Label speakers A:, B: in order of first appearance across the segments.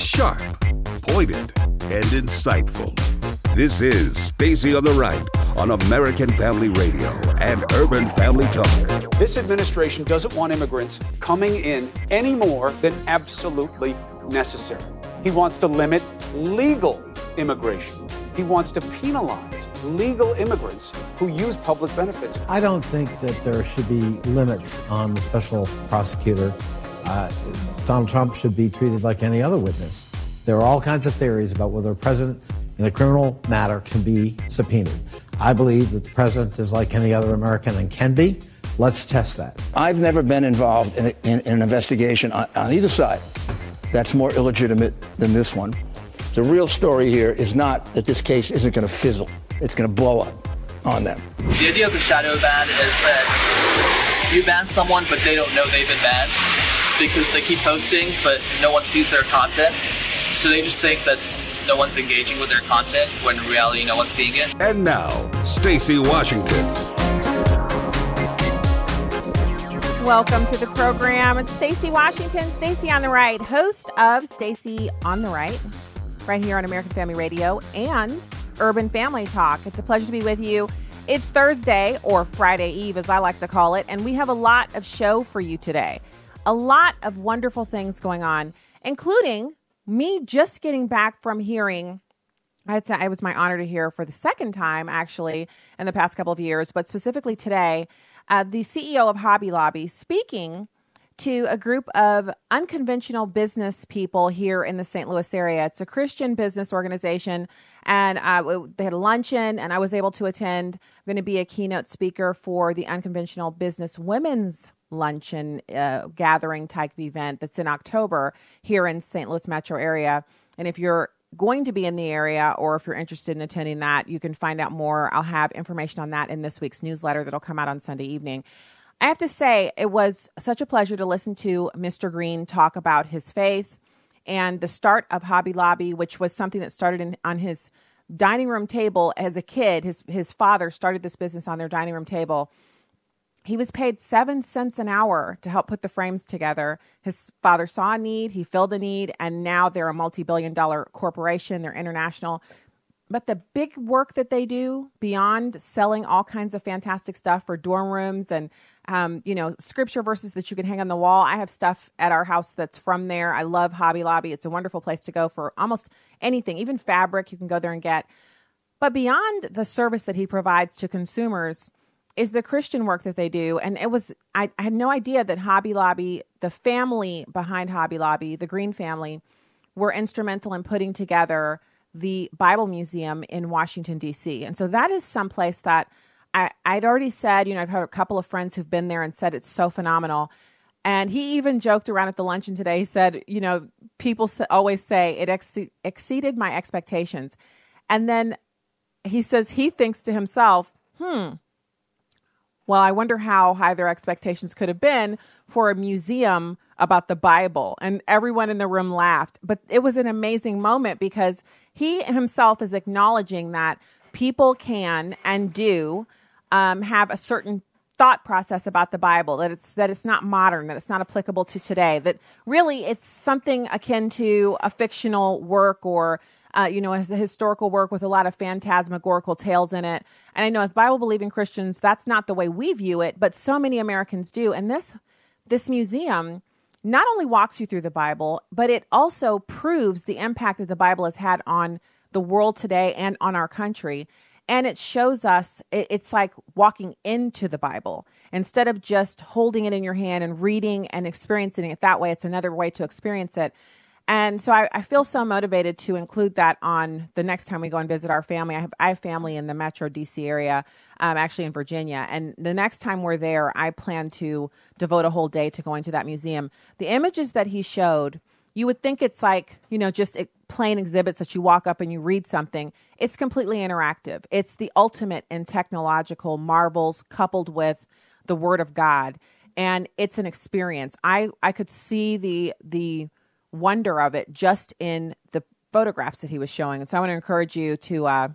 A: sharp, pointed, and insightful. This is Stacy on the Right on American Family Radio and Urban Family Talk.
B: This administration doesn't want immigrants coming in any more than absolutely necessary. He wants to limit legal immigration. He wants to penalize legal immigrants who use public benefits.
C: I don't think that there should be limits on the special prosecutor. Uh, Donald Trump should be treated like any other witness. There are all kinds of theories about whether a president in a criminal matter can be subpoenaed. I believe that the president is like any other American and can be. Let's test that.
D: I've never been involved in, in, in an investigation on, on either side that's more illegitimate than this one. The real story here is not that this case isn't going to fizzle. It's going to blow up on them.
E: The idea of the shadow ban is that you ban someone, but they don't know they've been banned because they keep posting, but no one sees their content. So they just think that no one's engaging with their content when in reality no one's seeing it.
A: And now, Stacy Washington.
F: Welcome to the program. It's Stacy Washington, Stacy on the Right, host of Stacy on the Right right here on American Family Radio and Urban Family Talk. It's a pleasure to be with you. It's Thursday, or Friday Eve, as I like to call it, and we have a lot of show for you today. A lot of wonderful things going on, including me just getting back from hearing. It was my honor to hear for the second time, actually, in the past couple of years, but specifically today, uh, the CEO of Hobby Lobby speaking to a group of unconventional business people here in the St. Louis area. It's a Christian business organization, and uh, they had a luncheon, and I was able to attend. I'm going to be a keynote speaker for the Unconventional Business Women's Luncheon uh, gathering type event that's in October here in St. Louis metro area. And if you're going to be in the area or if you're interested in attending that, you can find out more. I'll have information on that in this week's newsletter that'll come out on Sunday evening. I have to say, it was such a pleasure to listen to Mr. Green talk about his faith and the start of Hobby Lobby, which was something that started in, on his dining room table as a kid. His his father started this business on their dining room table. He was paid seven cents an hour to help put the frames together. His father saw a need, he filled a need, and now they're a multi billion dollar corporation. They're international. But the big work that they do beyond selling all kinds of fantastic stuff for dorm rooms and um, you know, scripture verses that you can hang on the wall. I have stuff at our house that's from there. I love Hobby Lobby. It's a wonderful place to go for almost anything, even fabric you can go there and get. But beyond the service that he provides to consumers is the Christian work that they do. And it was, I, I had no idea that Hobby Lobby, the family behind Hobby Lobby, the Green family, were instrumental in putting together the Bible Museum in Washington, D.C. And so that is someplace that I, I'd already said, you know, I've had a couple of friends who've been there and said it's so phenomenal. And he even joked around at the luncheon today. He said, you know, people always say it ex- exceeded my expectations. And then he says he thinks to himself, hmm, well, I wonder how high their expectations could have been for a museum about the Bible. And everyone in the room laughed. But it was an amazing moment because he himself is acknowledging that people can and do um, have a certain thought process about the Bible that it's that it's not modern, that it's not applicable to today, that really it's something akin to a fictional work or uh, you know, a historical work with a lot of phantasmagorical tales in it. And I know as Bible believing Christians, that's not the way we view it, but so many Americans do. And this this museum not only walks you through the Bible, but it also proves the impact that the Bible has had on the world today and on our country and it shows us it's like walking into the bible instead of just holding it in your hand and reading and experiencing it that way it's another way to experience it and so I, I, feel so motivated to include that on the next time we go and visit our family. I have, I have family in the Metro DC area, um, actually in Virginia. And the next time we're there, I plan to devote a whole day to going to that museum. The images that he showed, you would think it's like, you know, just plain exhibits that you walk up and you read something. It's completely interactive. It's the ultimate in technological marvels coupled with the word of God. And it's an experience. I, I could see the the wonder of it just in the photographs that he was showing. And so I want to encourage you to uh,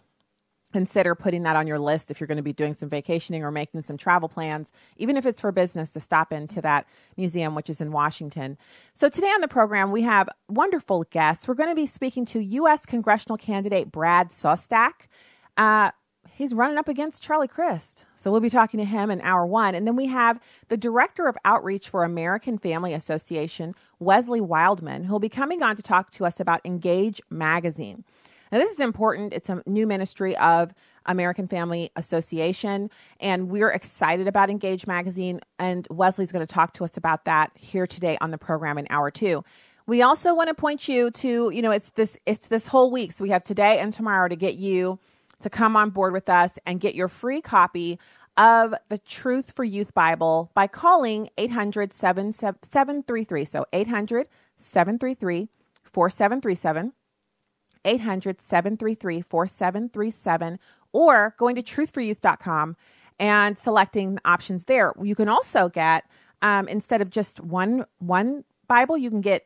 F: consider putting that on your list if you're going to be doing some vacationing or making some travel plans, even if it's for business, to stop into that museum, which is in Washington. So, today on the program, we have wonderful guests. We're going to be speaking to U.S. congressional candidate Brad Sostack. Uh, he's running up against Charlie Crist. So, we'll be talking to him in hour one. And then we have the director of outreach for American Family Association, Wesley Wildman, who'll be coming on to talk to us about Engage Magazine. Now, this is important. It's a new ministry of American Family Association, and we're excited about Engage Magazine. And Wesley's going to talk to us about that here today on the program in hour two. We also want to point you to, you know, it's this it's this whole week. So we have today and tomorrow to get you to come on board with us and get your free copy of the Truth for Youth Bible by calling 800 733. So 800 733 4737. 800 733 4737 or going to truthforyouth.com and selecting options there. You can also get, um, instead of just one, one Bible, you can get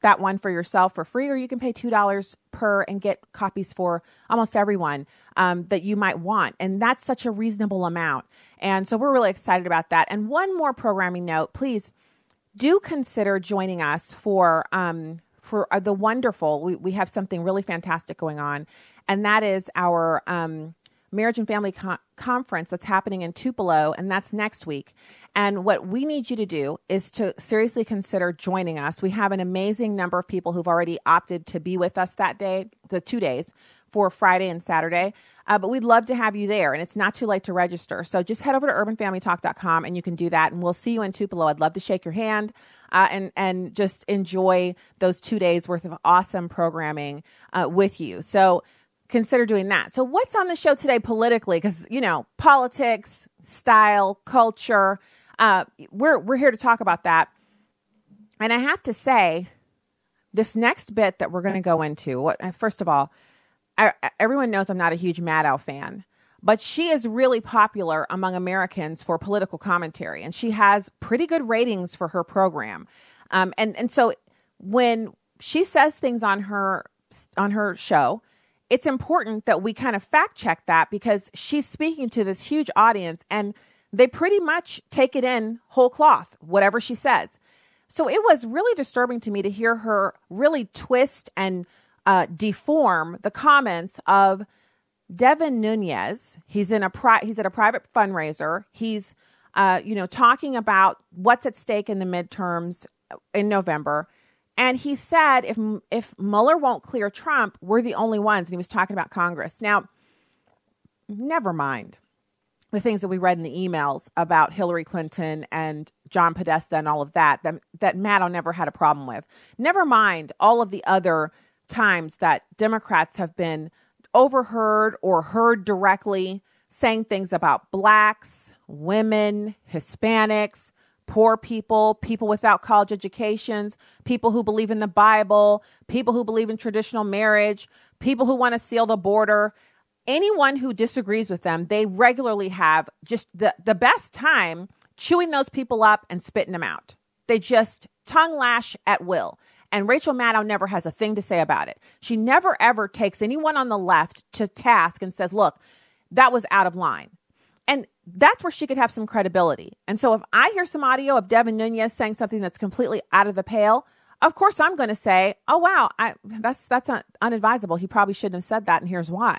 F: that one for yourself for free, or you can pay $2 per and get copies for almost everyone um, that you might want. And that's such a reasonable amount. And so we're really excited about that. And one more programming note please do consider joining us for um, for uh, the wonderful. We, we have something really fantastic going on, and that is our um, marriage and family con- conference that's happening in Tupelo, and that's next week. And what we need you to do is to seriously consider joining us. We have an amazing number of people who've already opted to be with us that day, the two days for Friday and Saturday. Uh, but we'd love to have you there, and it's not too late to register. So just head over to urbanfamilytalk.com and you can do that, and we'll see you in Tupelo. I'd love to shake your hand uh, and and just enjoy those two days worth of awesome programming uh, with you. So consider doing that. So what's on the show today politically? Because you know politics, style, culture. Uh, we're we're here to talk about that. And I have to say, this next bit that we're going to go into. What first of all I, everyone knows I'm not a huge Maddow fan, but she is really popular among Americans for political commentary, and she has pretty good ratings for her program. Um, and and so when she says things on her on her show, it's important that we kind of fact check that because she's speaking to this huge audience, and they pretty much take it in whole cloth, whatever she says. So it was really disturbing to me to hear her really twist and uh, deform the comments of Devin Nunes. He's in a pri- he's at a private fundraiser. He's uh, you know talking about what's at stake in the midterms in November. And he said if if Mueller won't clear Trump, we're the only ones. And he was talking about Congress. Now, never mind the things that we read in the emails about Hillary Clinton and John Podesta and all of that, that, that Maddow never had a problem with. Never mind all of the other times that Democrats have been overheard or heard directly saying things about blacks, women, Hispanics, poor people, people without college educations, people who believe in the Bible, people who believe in traditional marriage, people who want to seal the border. Anyone who disagrees with them, they regularly have just the, the best time chewing those people up and spitting them out. They just tongue lash at will. And Rachel Maddow never has a thing to say about it. She never ever takes anyone on the left to task and says, look, that was out of line. And that's where she could have some credibility. And so if I hear some audio of Devin Nunes saying something that's completely out of the pale, of course I'm going to say, "Oh wow, I, that's that's un- unadvisable. He probably shouldn't have said that, and here's why."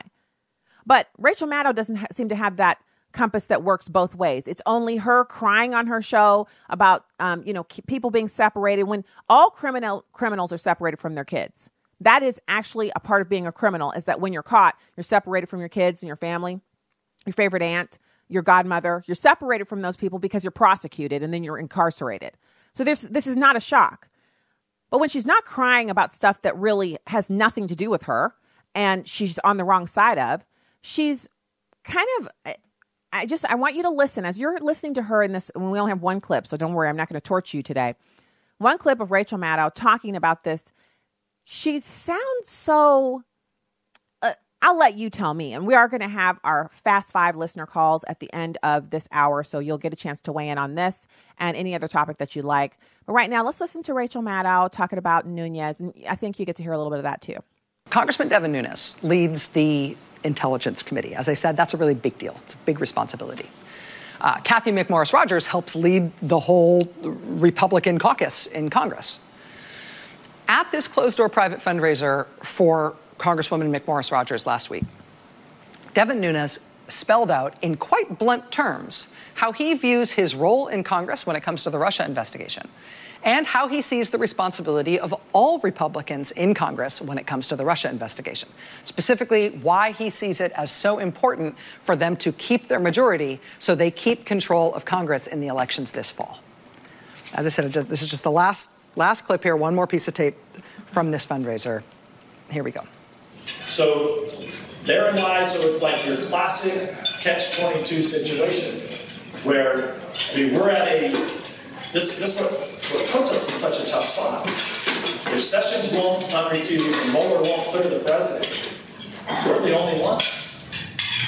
F: But Rachel Maddow doesn't ha- seem to have that compass that works both ways. It's only her crying on her show about, um, you know, people being separated when all criminal criminals are separated from their kids. That is actually a part of being a criminal. Is that when you're caught, you're separated from your kids and your family, your favorite aunt, your godmother. You're separated from those people because you're prosecuted and then you're incarcerated. So this this is not a shock. But when she's not crying about stuff that really has nothing to do with her and she's on the wrong side of, she's kind of I just I want you to listen as you're listening to her in this. We only have one clip, so don't worry. I'm not going to torture you today. One clip of Rachel Maddow talking about this. She sounds so. Uh, I'll let you tell me. And we are going to have our Fast Five listener calls at the end of this hour, so you'll get a chance to weigh in on this and any other topic that you like. But right now, let's listen to Rachel Maddow talking about Nunes, and I think you get to hear a little bit of that too.
G: Congressman Devin Nunes leads the Intelligence Committee. As I said, that's a really big deal. It's a big responsibility. Uh, Cathy McMorris Rodgers helps lead the whole Republican caucus in Congress. At this closed door private fundraiser for Congresswoman McMorris Rodgers last week, Devin Nunes spelled out in quite blunt terms how he views his role in Congress when it comes to the Russia investigation and how he sees the responsibility of all Republicans in Congress when it comes to the Russia investigation. Specifically, why he sees it as so important for them to keep their majority so they keep control of Congress in the elections this fall. As I said, this is just the last, last clip here, one more piece of tape from this fundraiser. Here we go.
H: So therein lies, so it's like your classic catch 22 situation where I mean, we're at a, this, this what, what puts us in such a tough spot. If Sessions won't unrecuse and Mueller won't clear the president, we're the only ones.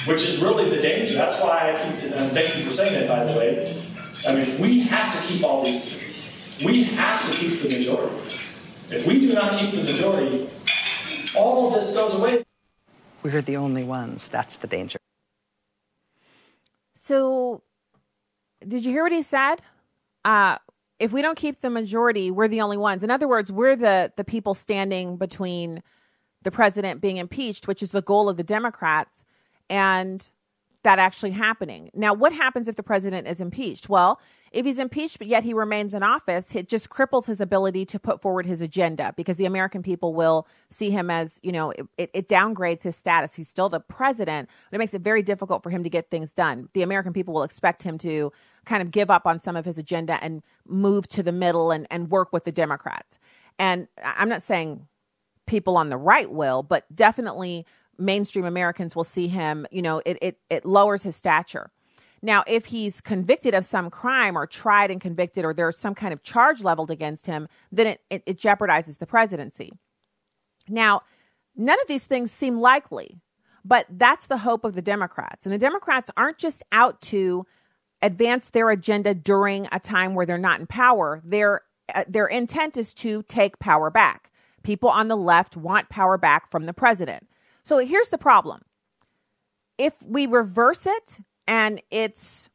H: Which is really the danger. That's why I keep, and thank you for saying it, by the way. I mean, we have to keep all these seats. We have to keep the majority. If we do not keep the majority, all of this goes away.
G: We're the only ones. That's the danger.
F: So, did you hear what he said? Uh, if we don't keep the majority, we're the only ones. In other words, we're the the people standing between the president being impeached, which is the goal of the Democrats, and that actually happening. Now, what happens if the president is impeached? Well, if he's impeached, but yet he remains in office, it just cripples his ability to put forward his agenda because the American people will see him as, you know, it, it downgrades his status. He's still the president, but it makes it very difficult for him to get things done. The American people will expect him to kind of give up on some of his agenda and move to the middle and, and work with the Democrats. And I'm not saying people on the right will, but definitely mainstream Americans will see him, you know, it, it, it lowers his stature. Now, if he's convicted of some crime or tried and convicted, or there's some kind of charge leveled against him, then it, it, it jeopardizes the presidency. Now, none of these things seem likely, but that's the hope of the Democrats. And the Democrats aren't just out to advance their agenda during a time where they're not in power. Their uh, their intent is to take power back. People on the left want power back from the president. So here's the problem. If we reverse it and it's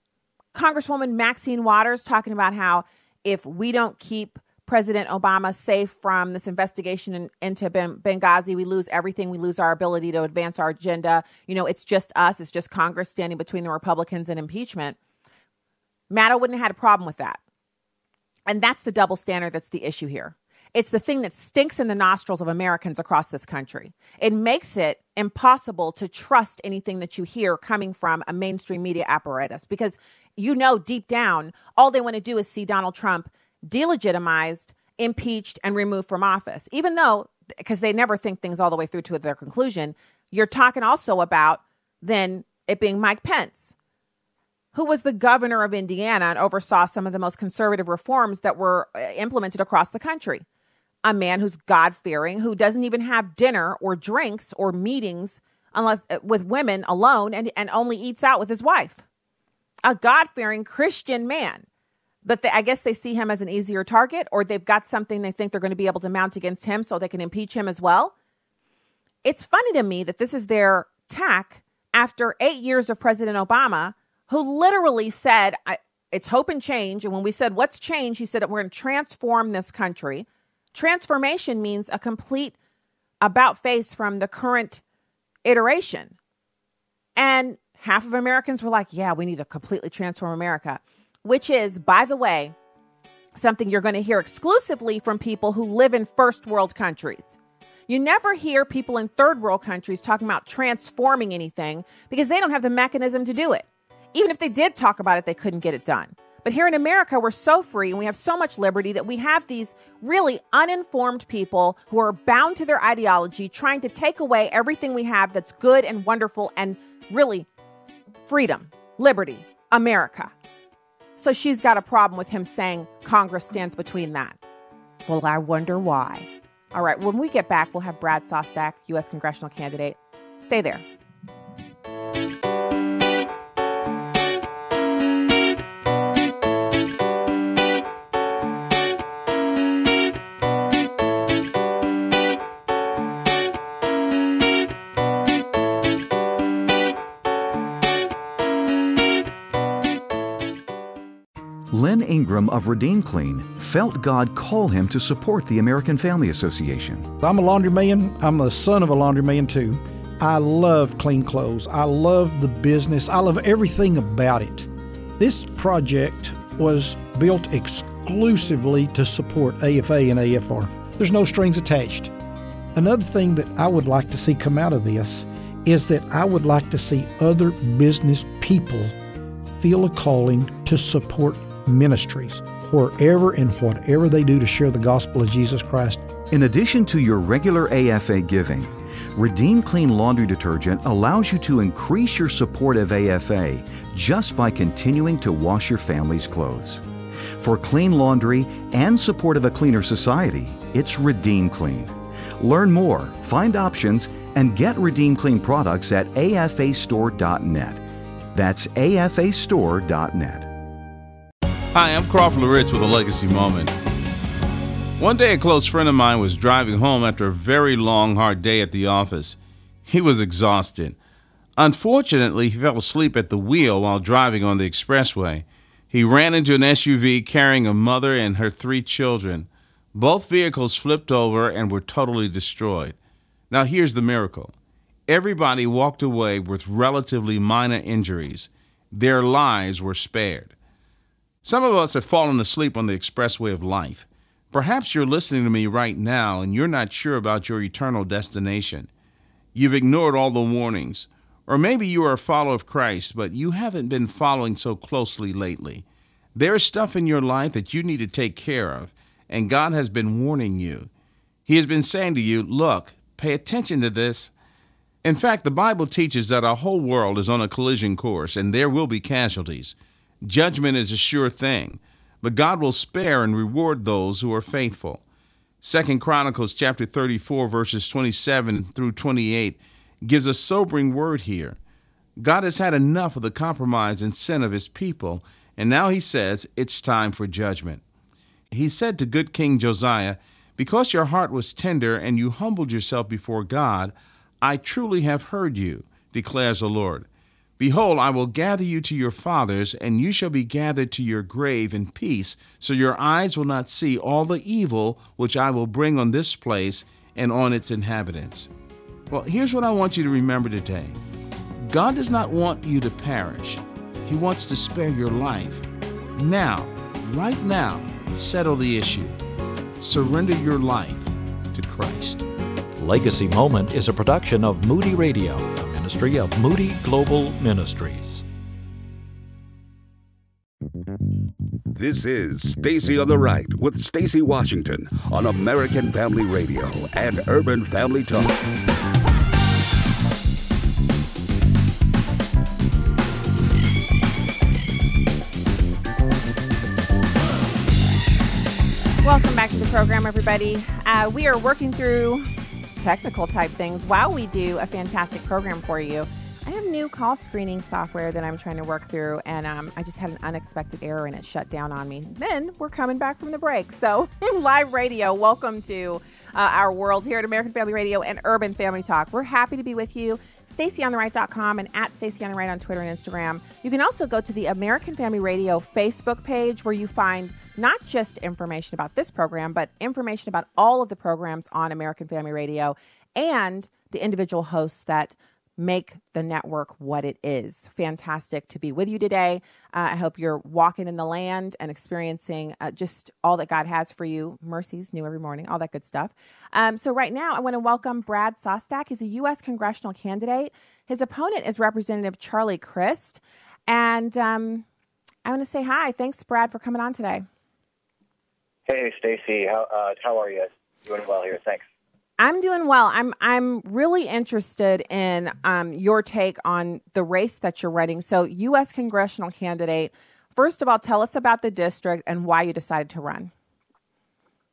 F: Congresswoman Maxine Waters talking about how if we don't keep President Obama safe from this investigation in, into Benghazi, we lose everything. We lose our ability to advance our agenda. You know, it's just us, it's just Congress standing between the Republicans and impeachment. Maddow wouldn't have had a problem with that. And that's the double standard that's the issue here. It's the thing that stinks in the nostrils of Americans across this country. It makes it impossible to trust anything that you hear coming from a mainstream media apparatus because you know deep down all they want to do is see Donald Trump delegitimized, impeached, and removed from office. Even though, because they never think things all the way through to their conclusion, you're talking also about then it being Mike Pence who was the governor of Indiana and oversaw some of the most conservative reforms that were uh, implemented across the country. A man who's God fearing, who doesn't even have dinner or drinks or meetings unless uh, with women alone and, and only eats out with his wife. A God fearing Christian man. But they, I guess they see him as an easier target, or they've got something they think they're going to be able to mount against him so they can impeach him as well. It's funny to me that this is their tack after eight years of President Obama who literally said, It's hope and change. And when we said, What's change? He said, We're going to transform this country. Transformation means a complete about face from the current iteration. And half of Americans were like, Yeah, we need to completely transform America, which is, by the way, something you're going to hear exclusively from people who live in first world countries. You never hear people in third world countries talking about transforming anything because they don't have the mechanism to do it. Even if they did talk about it, they couldn't get it done. But here in America, we're so free and we have so much liberty that we have these really uninformed people who are bound to their ideology, trying to take away everything we have that's good and wonderful and really freedom, liberty, America. So she's got a problem with him saying Congress stands between that. Well, I wonder why. All right, when we get back, we'll have Brad Sostack, U.S. congressional candidate. Stay there.
I: Ingram of Redeem Clean felt God call him to support the American Family Association.
J: I'm a laundryman. I'm the son of a laundryman, too. I love clean clothes. I love the business. I love everything about it. This project was built exclusively to support AFA and AFR. There's no strings attached. Another thing that I would like to see come out of this is that I would like to see other business people feel a calling to support ministries wherever and whatever they do to share the gospel of Jesus Christ.
I: In addition to your regular AFA giving, Redeem Clean Laundry Detergent allows you to increase your support of AFA just by continuing to wash your family's clothes. For clean laundry and support of a cleaner society, it's Redeem Clean. Learn more, find options, and get Redeem Clean products at afastore.net. That's afastore.net.
K: Hi, I'm Crawford Loritts with a legacy moment. One day, a close friend of mine was driving home after a very long, hard day at the office. He was exhausted. Unfortunately, he fell asleep at the wheel while driving on the expressway. He ran into an SUV carrying a mother and her three children. Both vehicles flipped over and were totally destroyed. Now, here's the miracle everybody walked away with relatively minor injuries. Their lives were spared. Some of us have fallen asleep on the expressway of life. Perhaps you're listening to me right now and you're not sure about your eternal destination. You've ignored all the warnings. Or maybe you are a follower of Christ, but you haven't been following so closely lately. There's stuff in your life that you need to take care of, and God has been warning you. He has been saying to you, Look, pay attention to this. In fact, the Bible teaches that our whole world is on a collision course, and there will be casualties. Judgment is a sure thing, but God will spare and reward those who are faithful. Second Chronicles chapter 34 verses 27 through 28 gives a sobering word here. God has had enough of the compromise and sin of his people, and now he says it's time for judgment. He said to good King Josiah, Because your heart was tender and you humbled yourself before God, I truly have heard you, declares the Lord. Behold, I will gather you to your fathers, and you shall be gathered to your grave in peace, so your eyes will not see all the evil which I will bring on this place and on its inhabitants. Well, here's what I want you to remember today God does not want you to perish, He wants to spare your life. Now, right now, settle the issue. Surrender your life to Christ.
L: Legacy Moment is a production of Moody Radio, ministry of Moody Global Ministries.
A: This is Stacy on the Right with Stacy Washington on American Family Radio and Urban Family Talk.
F: Welcome back to the program, everybody. Uh, we are working through technical type things while we do a fantastic program for you. I have new call screening software that I'm trying to work through, and um, I just had an unexpected error and it shut down on me. Then we're coming back from the break. So, live radio, welcome to uh, our world here at American Family Radio and Urban Family Talk. We're happy to be with you. StacyOnTheRight.com and at Stacy on the Right on Twitter and Instagram. You can also go to the American Family Radio Facebook page where you find not just information about this program, but information about all of the programs on American Family Radio and the individual hosts that make the network what it is. Fantastic to be with you today. Uh, I hope you're walking in the land and experiencing uh, just all that God has for you. Mercies new every morning, all that good stuff. Um, so, right now, I want to welcome Brad Sostack. He's a U.S. congressional candidate. His opponent is Representative Charlie Crist. And um, I want to say hi. Thanks, Brad, for coming on today.
M: Hey, Stacy. How, uh, how are you? Doing well here. Thanks.
F: I'm doing well. I'm I'm really interested in um, your take on the race that you're running. So, U.S. congressional candidate. First of all, tell us about the district and why you decided to run.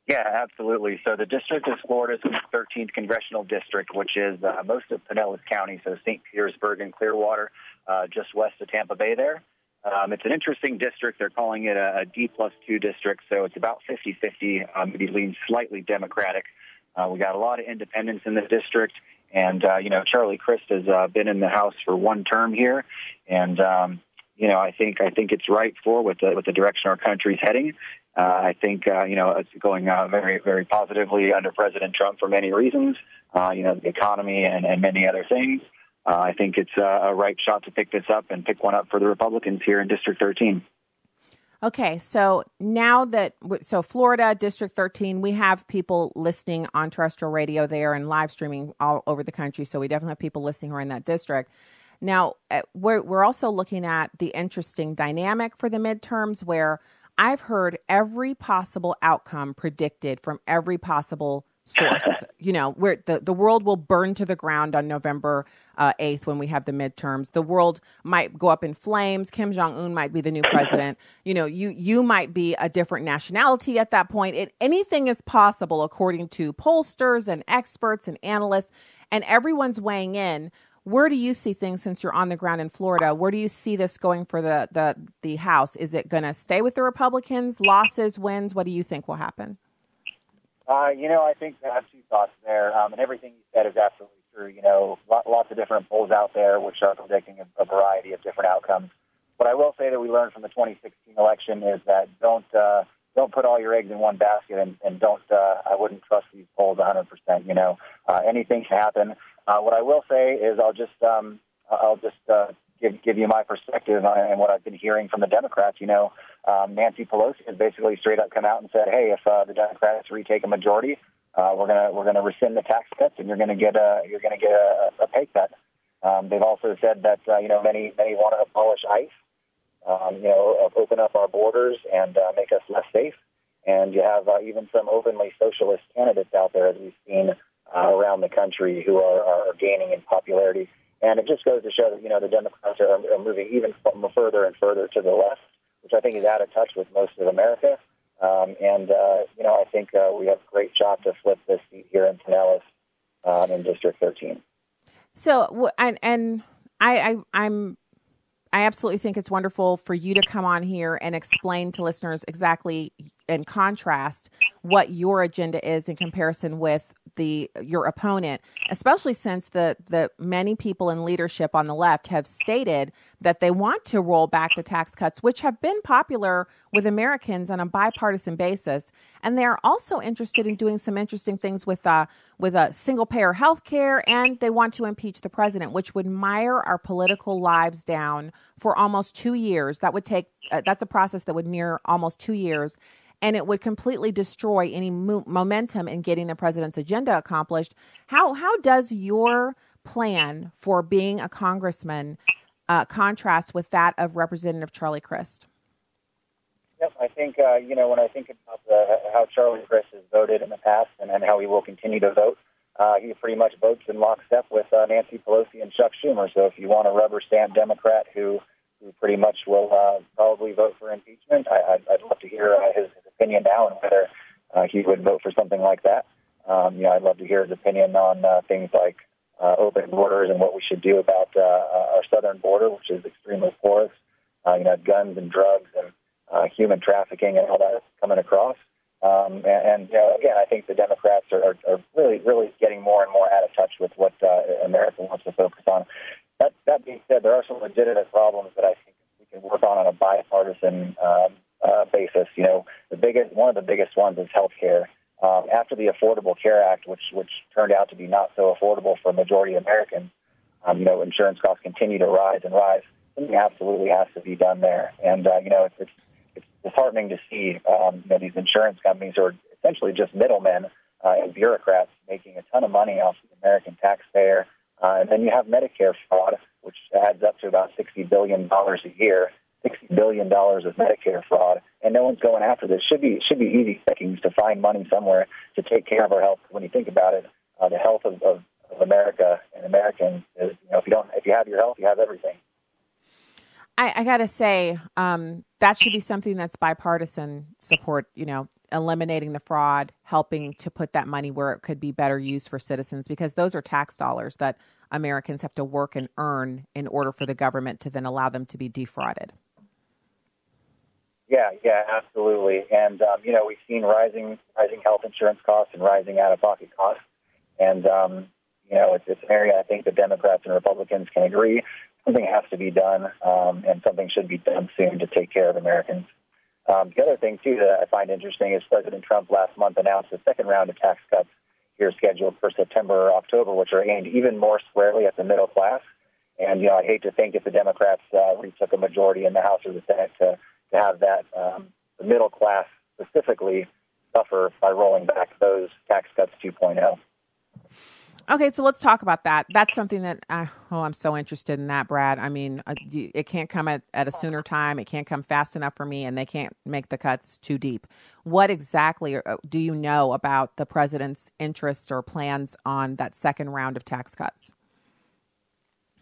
M: Yeah, absolutely. So the district is Florida's 13th congressional district, which is uh, most of Pinellas County, so St. Petersburg and Clearwater, uh, just west of Tampa Bay there. Um, it's an interesting district. They're calling it a, D plus two district, so it's about 50 50, um, maybe leans slightly Democratic. Uh, we got a lot of independents in the district, and uh, you know Charlie Crist has uh, been in the House for one term here, and um, you know, I think I think it's right for with the with the direction our country's heading. Uh, I think uh, you know it's going uh, very very positively under President Trump for many reasons. Uh, you know, the economy and, and many other things. Uh, I think it's uh, a right shot to pick this up and pick one up for the Republicans here in District 13.
F: Okay, so now that so Florida District 13, we have people listening on terrestrial radio there and live streaming all over the country. So we definitely have people listening who are in that district. Now eh, we're we're also looking at the interesting dynamic for the midterms where I've heard every possible outcome predicted from every possible source. you know, where the, the world will burn to the ground on November uh, 8th when we have the midterms. The world might go up in flames. Kim Jong Un might be the new president. You know, you you might be a different nationality at that point. It, anything is possible according to pollsters and experts and analysts, and everyone's weighing in. Where do you see things since you're on the ground in Florida? Where do you see this going for the the the House? Is it going to stay with the Republicans? Losses, wins? What do you think will happen?
M: Uh, you know, I think I have two thoughts there, um, and everything you said is absolutely true. You know, lots of different polls out there which are predicting a, a variety of different outcomes. What I will say that we learned from the 2016 election is that don't uh, don't put all your eggs in one basket, and, and don't uh, I wouldn't trust these polls 100%. You know, uh, anything can happen. Uh, what I will say is I'll just um, I'll just uh, give give you my perspective and what I've been hearing from the Democrats. You know, um, Nancy Pelosi has basically straight up come out and said, "Hey, if uh, the Democrats retake a majority, uh, we're gonna we're gonna rescind the tax cuts, and you're gonna get a you're gonna get a, a pay cut." Um, they've also said that uh, you know many many want to abolish ICE, um, you know, open up our borders and uh, make us less safe. And you have uh, even some openly socialist candidates out there, as we've seen uh, around the country who are, are gaining in popularity. And it just goes to show that, you know, the Democrats are, are moving even further and further to the left, which I think is out of touch with most of America. Um, and, uh, you know, I think uh, we have a great shot to flip this seat here in Pinellas um, in District 13.
F: So, and, and I, I, I'm I absolutely think it's wonderful for you to come on here and explain to listeners exactly in contrast what your agenda is in comparison with the your opponent, especially since the the many people in leadership on the left have stated that they want to roll back the tax cuts, which have been popular with Americans on a bipartisan basis, and they are also interested in doing some interesting things with uh, with a single payer health care, and they want to impeach the president, which would mire our political lives down for almost two years. That would take uh, that's a process that would near almost two years and it would completely destroy any mo- momentum in getting the president's agenda accomplished. How how does your plan for being a congressman uh, contrast with that of Representative Charlie Crist?
M: Yep, I think uh, you know when I think about the, how Charlie Crist has voted in the past and, and how he will continue to vote. Uh, he pretty much votes in lockstep with uh, Nancy Pelosi and Chuck Schumer. So if you want a rubber stamp Democrat who who pretty much will uh, probably vote for impeachment, I, I'd, I'd love to hear uh, his, opinion now and whether uh, he would vote for something like that. Um, you know, I'd love to hear his opinion on uh, things like uh, open borders and what we should do about uh, our southern border, which is extremely porous. Uh, you know, guns and drugs and uh, human trafficking and all that coming across. Um, and, and you know, again, I think the Democrats are, are, are really, really getting more and more out of touch with what uh, America wants to focus on. That, that being said, there are some legitimate problems that I think we can work on on a bipartisan um, uh, basis. You know, the biggest one of the biggest ones is health care. Um, after the Affordable Care Act, which which turned out to be not so affordable for a majority of Americans, um, you know, insurance costs continue to rise and rise. Something absolutely has to be done there, and uh, you know, it's, it's it's disheartening to see um, you know, these insurance companies are essentially just middlemen uh, and bureaucrats making a ton of money off the American taxpayer. Uh, and then you have Medicare fraud, which adds up to about $60 billion a year sixty billion dollars of Medicare fraud, and no one's going after this. Should be should be easy pickings to find money somewhere to take care of our health. When you think about it, uh, the health of, of, of America and Americans is you know if you don't if you have your health, you have everything.
F: I, I got to say, um, that should be something that's bipartisan support. You know, eliminating the fraud, helping to put that money where it could be better used for citizens, because those are tax dollars that Americans have to work and earn in order for the government to then allow them to be defrauded.
M: Yeah, yeah, absolutely. And um, you know, we've seen rising rising health insurance costs and rising out of pocket costs. And um, you know, it's, it's an area I think the Democrats and Republicans can agree something has to be done, um, and something should be done soon to take care of Americans. Um, the other thing too that I find interesting is President Trump last month announced a second round of tax cuts here scheduled for September or October, which are aimed even more squarely at the middle class. And you know, I hate to think if the Democrats uh, retook a majority in the House or the Senate to to have that um, the middle class specifically suffer by rolling back those tax cuts 2.0.
F: Okay, so let's talk about that. That's something that uh, oh, I'm so interested in that, Brad. I mean, uh, it can't come at, at a sooner time. It can't come fast enough for me, and they can't make the cuts too deep. What exactly uh, do you know about the president's interest or plans on that second round of tax cuts?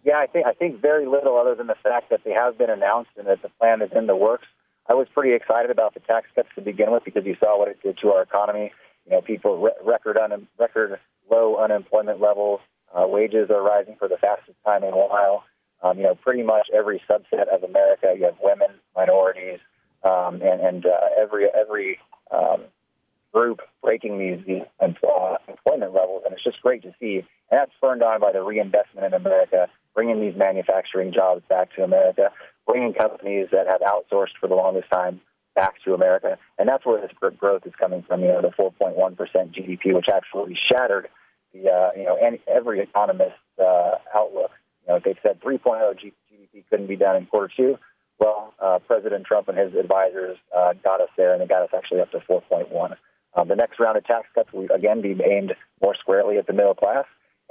M: Yeah, I think I think very little other than the fact that they have been announced and that the plan is in the works. I was pretty excited about the tax cuts to begin with because you saw what it did to our economy. You know, people re- record un- record low unemployment levels. Uh, wages are rising for the fastest time in a while. Um, you know, pretty much every subset of America, you have women, minorities, um, and, and uh, every every um, group breaking these, these empl- employment levels, and it's just great to see. And that's spurred on by the reinvestment in America, bringing these manufacturing jobs back to America, bringing companies that have outsourced for the longest time back to America, and that's where this growth is coming from. You know, the 4.1% GDP, which actually shattered the uh, you know any, every economist's uh, outlook. You know, they said 3.0 GDP couldn't be done in quarter two. Well, uh, President Trump and his advisors uh, got us there, and they got us actually up to 4.1. Um, the next round of tax cuts will again be aimed more squarely at the middle class.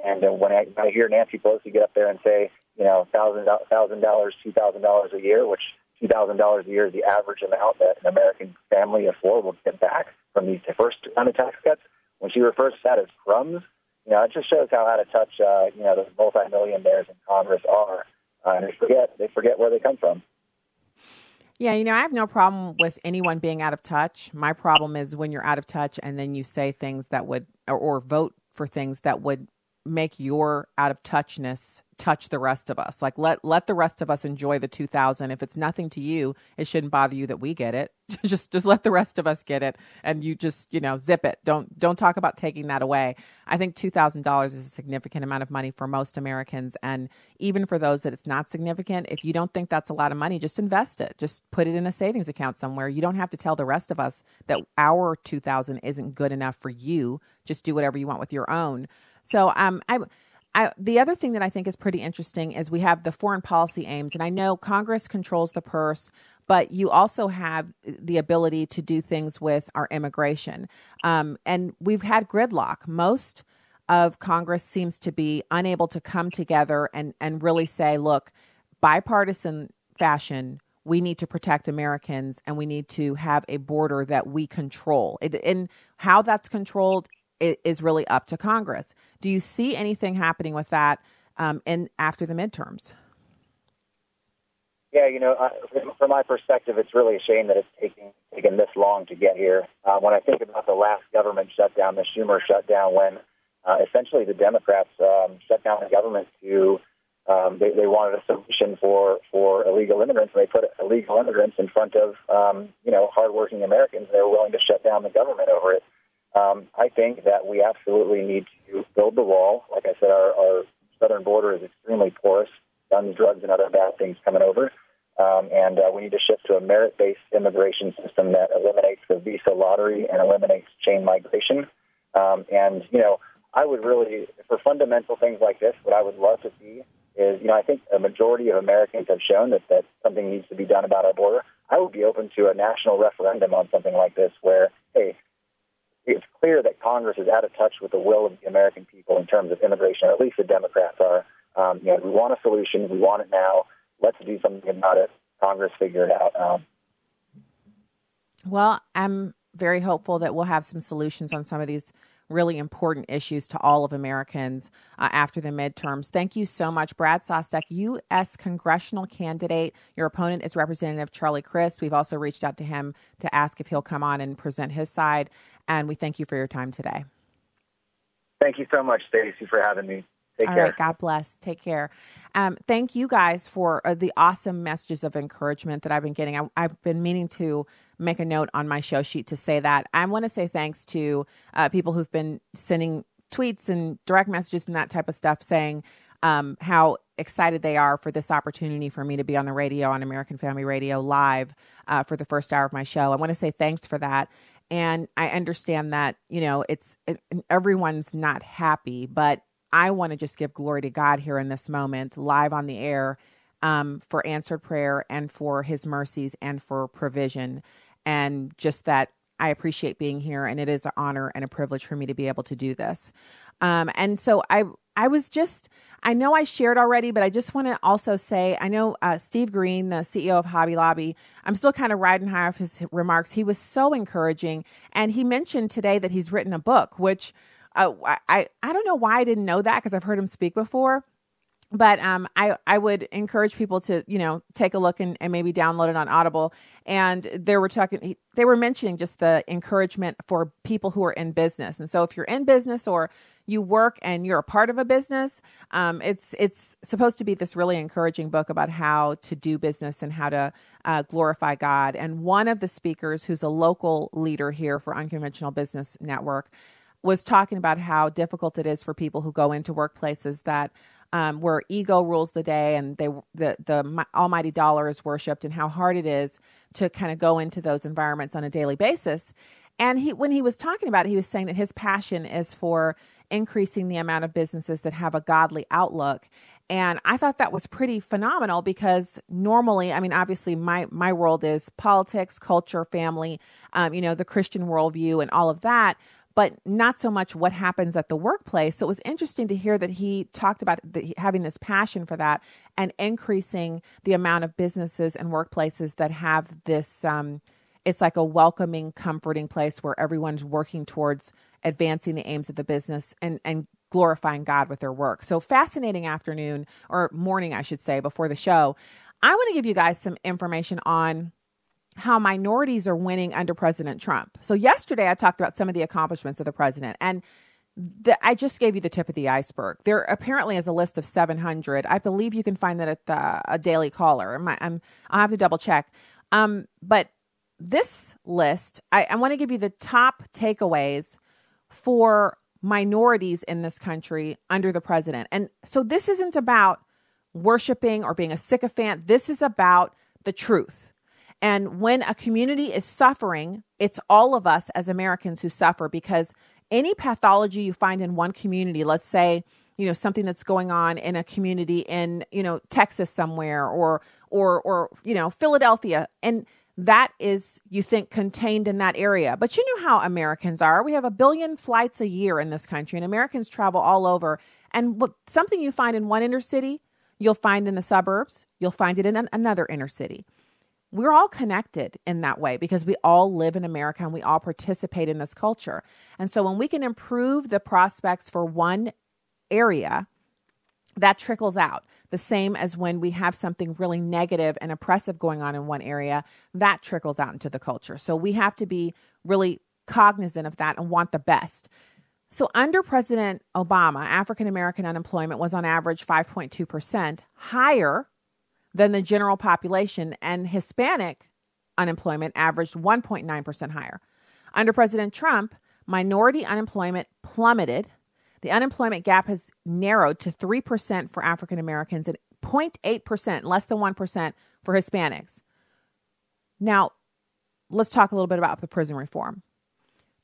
M: And uh, when I, I hear Nancy Pelosi get up there and say, you know, thousand thousand dollars, two thousand dollars a year, which two thousand dollars a year is the average amount that an American family of four will get back from these first round of tax cuts. When she refers to that as crumbs, you know, it just shows how out of touch, uh, you know, the multimillionaires in Congress are, uh, and they forget they forget where they come from.
F: Yeah, you know, I have no problem with anyone being out of touch. My problem is when you're out of touch and then you say things that would, or, or vote for things that would make your out of touchness touch the rest of us. Like let let the rest of us enjoy the 2000. If it's nothing to you, it shouldn't bother you that we get it. just just let the rest of us get it and you just, you know, zip it. Don't don't talk about taking that away. I think $2000 is a significant amount of money for most Americans and even for those that it's not significant, if you don't think that's a lot of money, just invest it. Just put it in a savings account somewhere. You don't have to tell the rest of us that our 2000 isn't good enough for you. Just do whatever you want with your own. So um I I, the other thing that I think is pretty interesting is we have the foreign policy aims, and I know Congress controls the purse, but you also have the ability to do things with our immigration. Um, and we've had gridlock. Most of Congress seems to be unable to come together and, and really say, look, bipartisan fashion, we need to protect Americans and we need to have a border that we control. It, and how that's controlled is really up to Congress. Do you see anything happening with that um, in after the midterms?
M: Yeah, you know, from my perspective, it's really a shame that it's taking taken this long to get here. Uh, when I think about the last government shutdown, the Schumer shutdown, when uh, essentially the Democrats um, shut down the government to um, they, they wanted a solution for for illegal immigrants, and they put illegal immigrants in front of um, you know hardworking Americans. And they were willing to shut down the government over it. Um, I think that we absolutely need to build the wall. Like I said, our, our southern border is extremely porous, guns, drugs, and other bad things coming over. Um, and uh, we need to shift to a merit based immigration system that eliminates the visa lottery and eliminates chain migration. Um, and, you know, I would really, for fundamental things like this, what I would love to see is, you know, I think a majority of Americans have shown that, that something needs to be done about our border. I would be open to a national referendum on something like this where, hey, it's clear that Congress is out of touch with the will of the American people in terms of immigration, or at least the Democrats are. Um, you know, we want a solution. We want it now. Let's do something about it. Congress figure it out. Um,
F: well, I'm very hopeful that we'll have some solutions on some of these really important issues to all of Americans uh, after the midterms. Thank you so much, Brad Sostack, U.S. congressional candidate. Your opponent is Representative Charlie Crist. We've also reached out to him to ask if he'll come on and present his side. And we thank you for your time today.
M: Thank you so much, Stacy, for having me. Take
F: All
M: care.
F: right, God bless. Take care. Um, thank you guys for uh, the awesome messages of encouragement that I've been getting. I, I've been meaning to make a note on my show sheet to say that. I want to say thanks to uh, people who've been sending tweets and direct messages and that type of stuff saying, um, how excited they are for this opportunity for me to be on the radio on American Family Radio live uh, for the first hour of my show. I want to say thanks for that. And I understand that, you know, it's it, everyone's not happy, but I want to just give glory to God here in this moment, live on the air, um, for answered prayer and for his mercies and for provision. And just that I appreciate being here, and it is an honor and a privilege for me to be able to do this. Um, and so I, I was just, I know I shared already, but I just want to also say, I know uh, Steve Green, the CEO of Hobby Lobby, I'm still kind of riding high off his remarks. He was so encouraging, and he mentioned today that he's written a book, which uh, I I don't know why I didn't know that because I've heard him speak before. But um, I I would encourage people to you know take a look and, and maybe download it on Audible. And they were talking, they were mentioning just the encouragement for people who are in business. And so if you're in business or you work and you're a part of a business, um, it's it's supposed to be this really encouraging book about how to do business and how to uh, glorify God. And one of the speakers, who's a local leader here for Unconventional Business Network, was talking about how difficult it is for people who go into workplaces that um, where ego rules the day and they the the almighty dollar is worshipped and how hard it is to kind of go into those environments on a daily basis. And he when he was talking about it, he was saying that his passion is for increasing the amount of businesses that have a godly outlook. And I thought that was pretty phenomenal because normally, I mean, obviously, my my world is politics, culture, family, um, you know, the Christian worldview, and all of that but not so much what happens at the workplace. So it was interesting to hear that he talked about the, having this passion for that and increasing the amount of businesses and workplaces that have this. Um, it's like a welcoming, comforting place where everyone's working towards advancing the aims of the business and and glorifying God with their work. So fascinating afternoon or morning, I should say, before the show. I want to give you guys some information on how minorities are winning under President Trump. So yesterday I talked about some of the accomplishments of the president and the, I just gave you the tip of the iceberg. There apparently is a list of 700. I believe you can find that at the, a Daily Caller. I'm, I'll have to double check. Um, but this list, I, I want to give you the top takeaways for minorities in this country under the president. And so this isn't about worshiping or being a sycophant. This is about the truth. And when a community is suffering, it's all of us as Americans who suffer because any pathology you find in one community, let's say, you know, something that's going on in a community in, you know, Texas somewhere or or or you know, Philadelphia and that is you think contained in that area. But you know how Americans are. We have a billion flights a year in this country and Americans travel all over. And what something you find in one inner city, you'll find in the suburbs, you'll find it in an, another inner city we're all connected in that way because we all live in America and we all participate in this culture. And so when we can improve the prospects for one area, that trickles out. The same as when we have something really negative and oppressive going on in one area, that trickles out into the culture. So we have to be really cognizant of that and want the best. So, under President Obama, African American unemployment was on average 5.2%, higher than the general population, and Hispanic unemployment averaged 1.9% higher. Under President Trump, minority unemployment plummeted. The unemployment gap has narrowed to 3% for African Americans and 0.8%, less than 1% for Hispanics. Now, let's talk a little bit about the prison reform.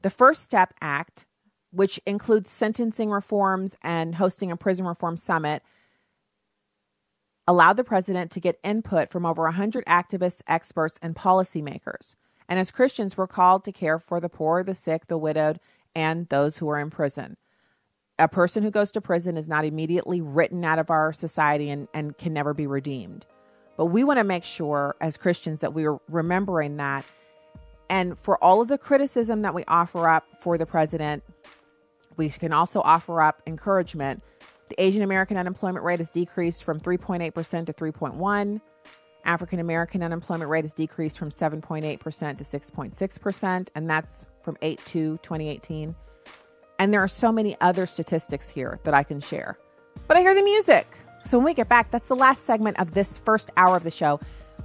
F: The First Step Act, which includes sentencing reforms and hosting a prison reform summit, allowed the president to get input from over 100 activists, experts, and policymakers. And as Christians, we're called to care for the poor, the sick, the widowed, and those who are in prison. A person who goes to prison is not immediately written out of our society and, and can never be redeemed. But we want to make sure as Christians that we are remembering that. And for all of the criticism that we offer up for the president, we can also offer up encouragement the Asian American unemployment rate has decreased from 3.8% to 3.1. African American unemployment rate has decreased from 7.8% to 6.6%, and that's from 8 to 2018. And there are so many other statistics here that I can share. But I hear the music. So when we get back, that's the last segment of this first hour of the show.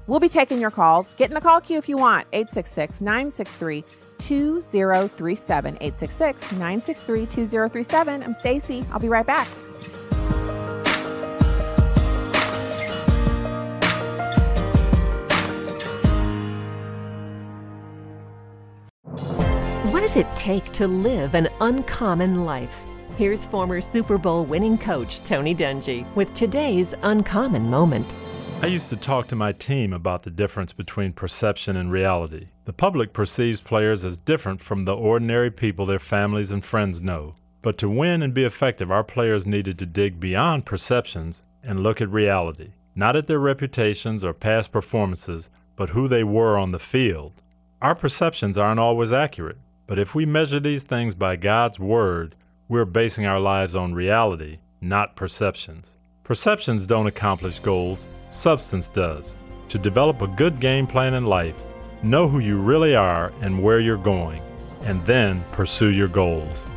F: We'll be taking your calls. Get in the call queue if you want. 866 963 2037. 866 963 2037. I'm Stacy. I'll be right back.
N: What does it take to live an uncommon life? Here's former Super Bowl winning coach Tony Dungy with today's uncommon moment.
O: I used to talk to my team about the difference between perception and reality. The public perceives players as different from the ordinary people their families and friends know. But to win and be effective, our players needed to dig beyond perceptions and look at reality, not at their reputations or past performances, but who they were on the field. Our perceptions aren't always accurate, but if we measure these things by God's Word, we're basing our lives on reality, not perceptions. Perceptions don't accomplish goals, substance does. To develop a good game plan in life, know who you really are and where you're going, and then pursue your goals.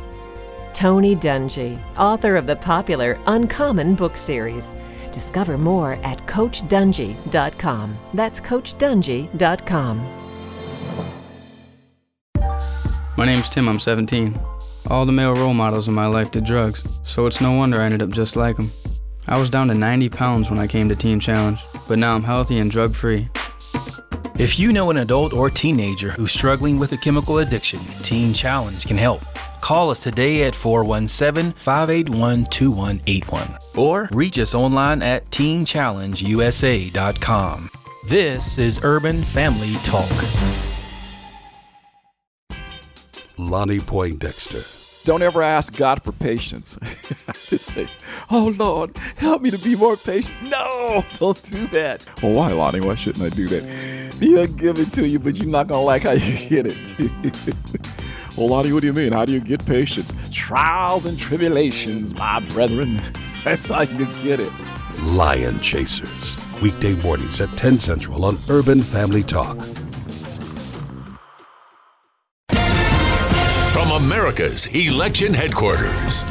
N: Tony Dungy, author of the popular Uncommon book series. Discover more at CoachDungy.com. That's CoachDungy.com.
P: My name's Tim, I'm 17. All the male role models in my life did drugs, so it's no wonder I ended up just like them. I was down to 90 pounds when I came to Teen Challenge, but now I'm healthy and drug free.
Q: If you know an adult or teenager who's struggling with a chemical addiction, Teen Challenge can help. Call us today at 417 581 2181 or reach us online at teenchallengeusa.com. This is Urban Family Talk.
A: Lonnie Poindexter.
R: Don't ever ask God for patience. Just say, Oh Lord, help me to be more patient. No, don't do that. Well, why, Lonnie? Why shouldn't I do that? He'll give it to you, but you're not going to like how you get it. well, Lonnie, what do you mean? How do you get patience? Trials and tribulations, my brethren. That's how you get it.
A: Lion Chasers. Weekday mornings at 10 Central on Urban Family Talk.
S: America's election headquarters.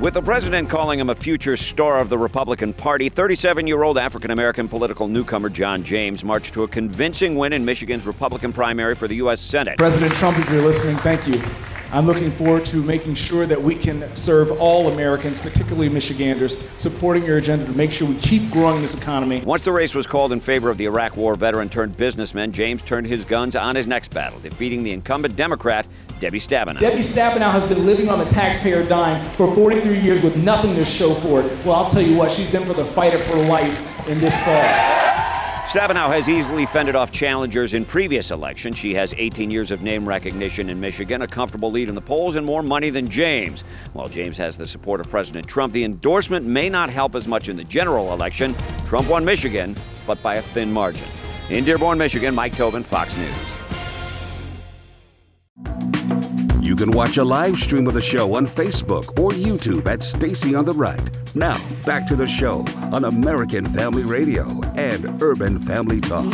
T: With the president calling him a future star of the Republican Party, 37 year old African American political newcomer John James marched to a convincing win in Michigan's Republican primary for the U.S. Senate.
U: President Trump, if you're listening, thank you. I'm looking forward to making sure that we can serve all Americans, particularly Michiganders, supporting your agenda to make sure we keep growing this economy.
T: Once the race was called in favor of the Iraq War veteran turned businessman, James turned his guns on his next battle, defeating the incumbent Democrat, Debbie Stabenow.
U: Debbie Stabenow has been living on the taxpayer dime for 43 years with nothing to show for it. Well, I'll tell you what, she's in for the fight of her life in this fall.
T: Stabenow has easily fended off challengers in previous elections. She has 18 years of name recognition in Michigan, a comfortable lead in the polls, and more money than James. While James has the support of President Trump, the endorsement may not help as much in the general election. Trump won Michigan, but by a thin margin. In Dearborn, Michigan, Mike Tobin, Fox News.
A: You can watch a live stream of the show on Facebook or YouTube at Stacy on the Right. Now, back to the show on American Family Radio and Urban Family Talk.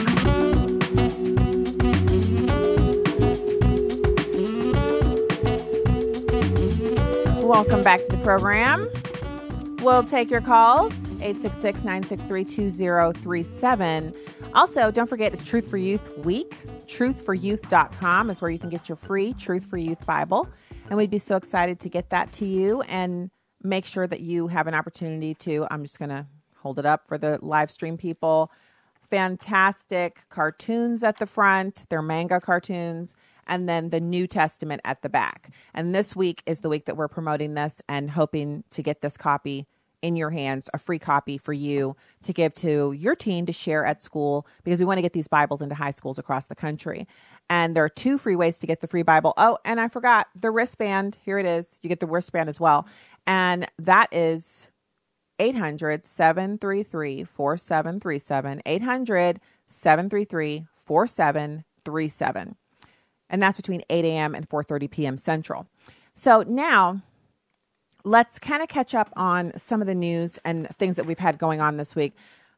F: Welcome back to the program. We'll take your calls 866 963 2037. Also, don't forget it's Truth for Youth Week. Truthforyouth.com is where you can get your free Truth for Youth Bible. And we'd be so excited to get that to you and make sure that you have an opportunity to. I'm just going to hold it up for the live stream people. Fantastic cartoons at the front, they're manga cartoons, and then the New Testament at the back. And this week is the week that we're promoting this and hoping to get this copy in your hands, a free copy for you to give to your teen to share at school because we want to get these Bibles into high schools across the country. And there are two free ways to get the free Bible. Oh, and I forgot the wristband. Here it is. You get the wristband as well. And that is 800 733 4737. 800 733 4737. And that's between 8 a.m. and 4:30 p.m. Central. So now let's kind of catch up on some of the news and things that we've had going on this week.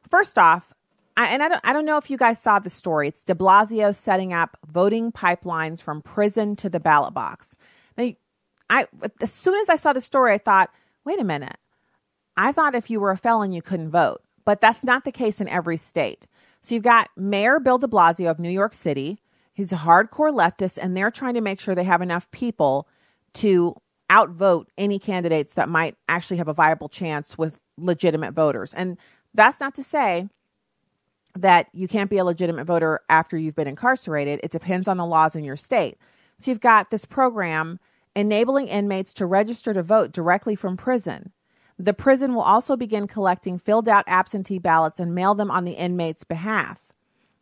F: First off, I, and I don't, I don't know if you guys saw the story. It's de Blasio setting up voting pipelines from prison to the ballot box. Now, I, as soon as I saw the story, I thought, wait a minute. I thought if you were a felon, you couldn't vote, but that's not the case in every state. So you've got Mayor Bill de Blasio of New York City. He's a hardcore leftist, and they're trying to make sure they have enough people to outvote any candidates that might actually have a viable chance with legitimate voters. And that's not to say that you can't be a legitimate voter after you've been incarcerated. It depends on the laws in your state. So you've got this program enabling inmates to register to vote directly from prison. The prison will also begin collecting filled out absentee ballots and mail them on the inmate's behalf.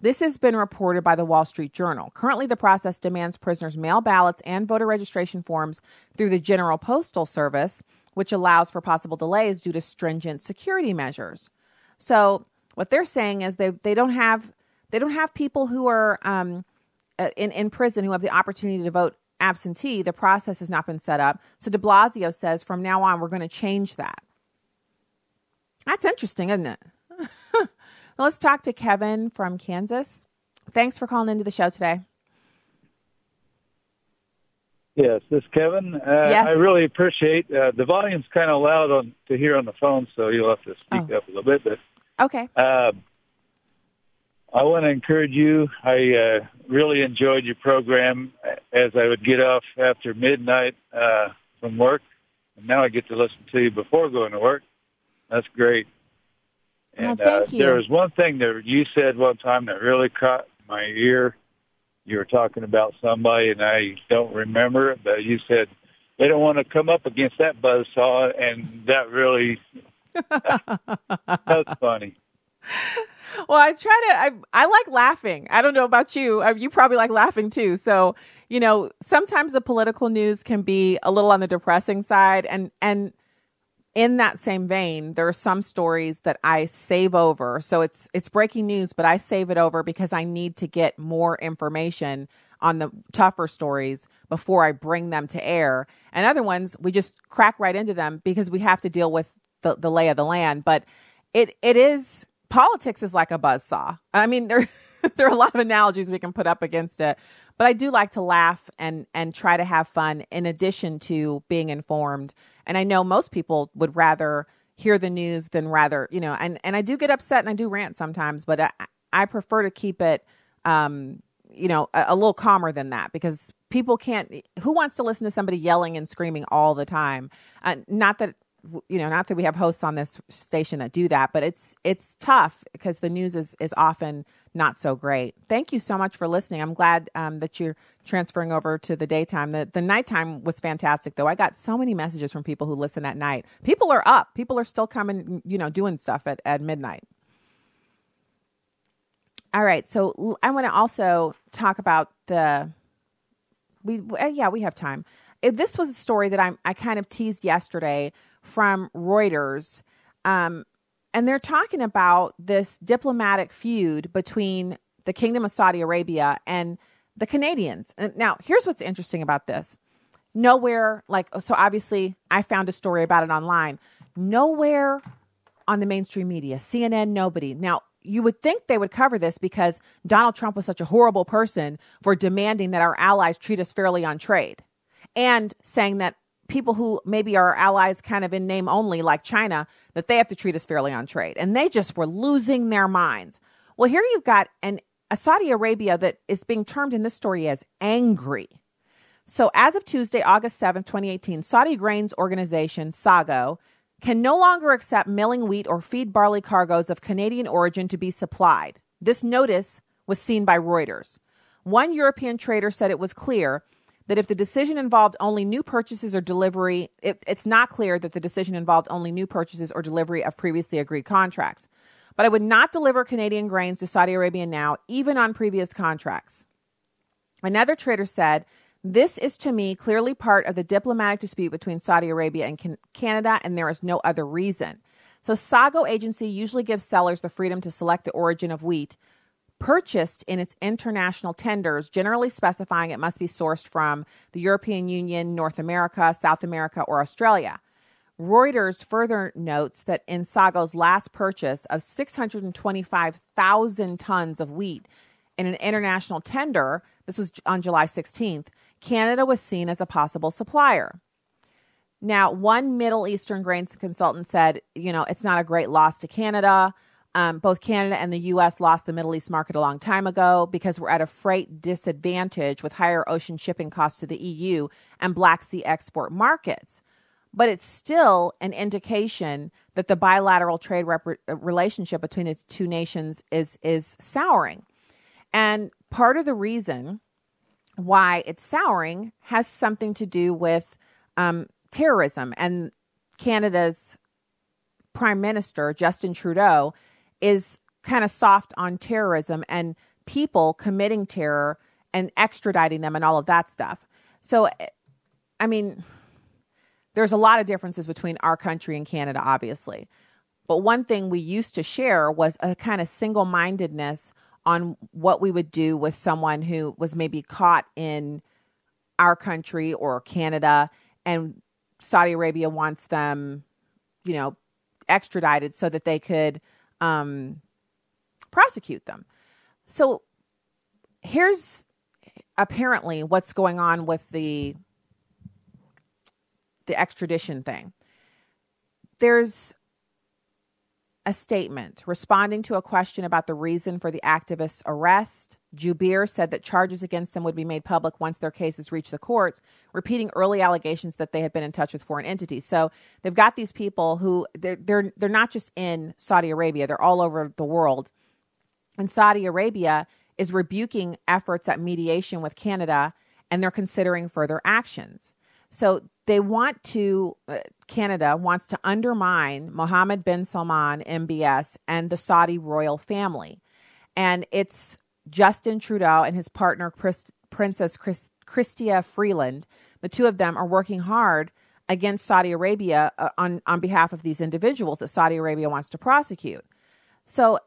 F: This has been reported by the Wall Street Journal. Currently, the process demands prisoners mail ballots and voter registration forms through the General Postal Service, which allows for possible delays due to stringent security measures. So, what they're saying is they, they don't have they don't have people who are um, uh, in in prison who have the opportunity to vote absentee. The process has not been set up. So De Blasio says from now on we're going to change that. That's interesting, isn't it? Let's talk to Kevin from Kansas. Thanks for calling into the show today.
V: Yes, this is Kevin. Uh,
F: Yes.
V: I really appreciate uh, the volume's kind of loud on to hear on the phone, so you'll have to speak
F: Oh.
V: up a little bit. But
F: Okay.
V: uh, I want to encourage you. I uh, really enjoyed your program as I would get off after midnight uh, from work, and now I get to listen to you before going to work. That's great. And
F: thank
V: uh,
F: you.
V: there was one thing that you said one time that really caught my ear. You were talking about somebody, and I don't remember it, but you said they don't want to come up against that buzzsaw, and that really that's funny.
F: Well, I try to. I I like laughing. I don't know about you. Uh, You probably like laughing too. So you know, sometimes the political news can be a little on the depressing side, and and in that same vein, there are some stories that I save over. So it's it's breaking news, but I save it over because I need to get more information on the tougher stories before I bring them to air. And other ones, we just crack right into them because we have to deal with the, the lay of the land. But it it is politics is like a buzzsaw. I mean, there there are a lot of analogies we can put up against it, but I do like to laugh and and try to have fun in addition to being informed. And I know most people would rather hear the news than rather, you know, and and I do get upset and I do rant sometimes, but I I prefer to keep it um you know, a, a little calmer than that because people can't who wants to listen to somebody yelling and screaming all the time? Uh, not that you know, not that we have hosts on this station that do that, but it's it's tough because the news is is often not so great. Thank you so much for listening. I'm glad um, that you're transferring over to the daytime. The the nighttime was fantastic though. I got so many messages from people who listen at night. People are up. People are still coming, you know, doing stuff at, at midnight. All right, so I want to also talk about the we uh, yeah we have time. If this was a story that I I kind of teased yesterday from Reuters, um, and they're talking about this diplomatic feud between the Kingdom of Saudi Arabia and the Canadians. And now, here's what's interesting about this. Nowhere, like, so obviously, I found a story about it online. Nowhere on the mainstream media, CNN, nobody. Now, you would think they would cover this because Donald Trump was such a horrible person for demanding that our allies treat us fairly on trade and saying that people who maybe are allies kind of in name only, like China, that they have to treat us fairly on trade. And they just were losing their minds. Well, here you've got an, a Saudi Arabia that is being termed in this story as angry. So, as of Tuesday, August 7th, 2018, Saudi Grains Organization, SAGO, can no longer accept milling wheat or feed barley cargoes of Canadian origin to be supplied. This notice was seen by Reuters. One European trader said it was clear that if the decision involved only new purchases or delivery, it, it's not clear that the decision involved only new purchases or delivery of previously agreed contracts. But I would not deliver Canadian grains to Saudi Arabia now, even on previous contracts. Another trader said, This is to me clearly part of the diplomatic dispute between Saudi Arabia and can- Canada, and there is no other reason. So, Sago Agency usually gives sellers the freedom to select the origin of wheat purchased in its international tenders, generally specifying it must be sourced from the European Union, North America, South America, or Australia. Reuters further notes that in Sago's last purchase of 625,000 tons of wheat in an international tender, this was on July 16th, Canada was seen as a possible supplier. Now, one Middle Eastern grains consultant said, you know, it's not a great loss to Canada. Um, both Canada and the U.S. lost the Middle East market a long time ago because we're at a freight disadvantage with higher ocean shipping costs to the EU and Black Sea export markets. But it's still an indication that the bilateral trade rep- relationship between the two nations is is souring. And part of the reason why it's souring has something to do with um, terrorism. And Canada's Prime Minister, Justin Trudeau, is kind of soft on terrorism and people committing terror and extraditing them and all of that stuff. So, I mean, there's a lot of differences between our country and Canada, obviously. But one thing we used to share was a kind of single mindedness on what we would do with someone who was maybe caught in our country or Canada and Saudi Arabia wants them, you know, extradited so that they could um, prosecute them. So here's apparently what's going on with the the extradition thing. There's a statement responding to a question about the reason for the activist's arrest. Jubeir said that charges against them would be made public once their cases reach the courts, repeating early allegations that they had been in touch with foreign entities. So they've got these people who they're they're they're not just in Saudi Arabia; they're all over the world. And Saudi Arabia is rebuking efforts at mediation with Canada, and they're considering further actions. So they want to, uh, Canada wants to undermine Mohammed bin Salman, MBS, and the Saudi royal family. And it's Justin Trudeau and his partner, Chris, Princess Chris, Chrystia Freeland. The two of them are working hard against Saudi Arabia uh, on, on behalf of these individuals that Saudi Arabia wants to prosecute. So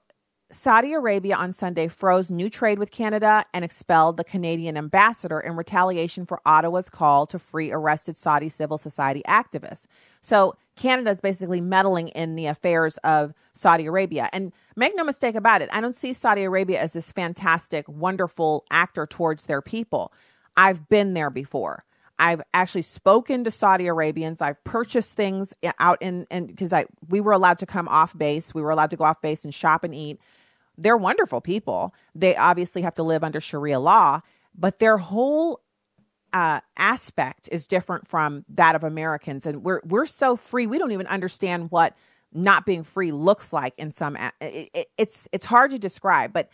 F: Saudi Arabia on Sunday froze new trade with Canada and expelled the Canadian ambassador in retaliation for Ottawa's call to free arrested Saudi civil society activists. So Canada is basically meddling in the affairs of Saudi Arabia. And make no mistake about it, I don't see Saudi Arabia as this fantastic, wonderful actor towards their people. I've been there before. I've actually spoken to Saudi Arabians. I've purchased things out in and because I we were allowed to come off base. We were allowed to go off base and shop and eat they're wonderful people. They obviously have to live under Sharia law, but their whole uh, aspect is different from that of Americans, and we're we're so free. We don't even understand what not being free looks like in some. It, it, it's it's hard to describe, but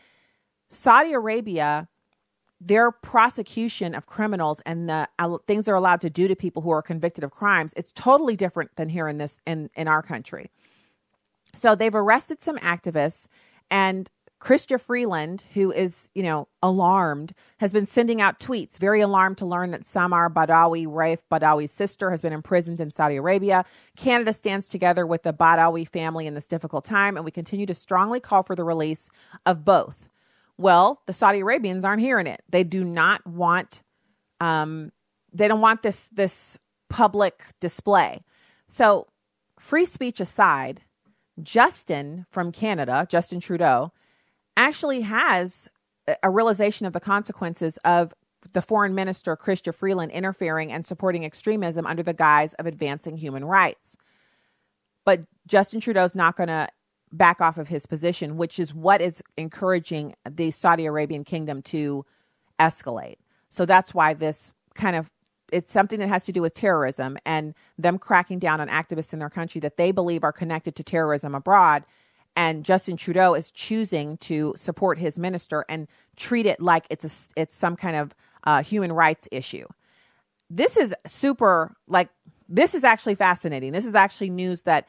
F: Saudi Arabia, their prosecution of criminals and the uh, things they're allowed to do to people who are convicted of crimes, it's totally different than here in this in in our country. So they've arrested some activists and Chrystia Freeland, who is, you know, alarmed, has been sending out tweets, very alarmed to learn that Samar Badawi, Raif Badawi's sister, has been imprisoned in Saudi Arabia. Canada stands together with the Badawi family in this difficult time, and we continue to strongly call for the release of both. Well, the Saudi Arabians aren't hearing it. They do not want, um, they don't want this this public display. So, free speech aside, Justin from Canada, Justin Trudeau, actually has a realization of the consequences of the foreign minister, Chrystia Freeland, interfering and supporting extremism under the guise of advancing human rights. But Justin Trudeau's not going to back off of his position, which is what is encouraging the Saudi Arabian kingdom to escalate. So that's why this kind of it's something that has to do with terrorism and them cracking down on activists in their country that they believe are connected to terrorism abroad. And Justin Trudeau is choosing to support his minister and treat it like it's a, it's some kind of uh, human rights issue. This is super like this is actually fascinating. This is actually news that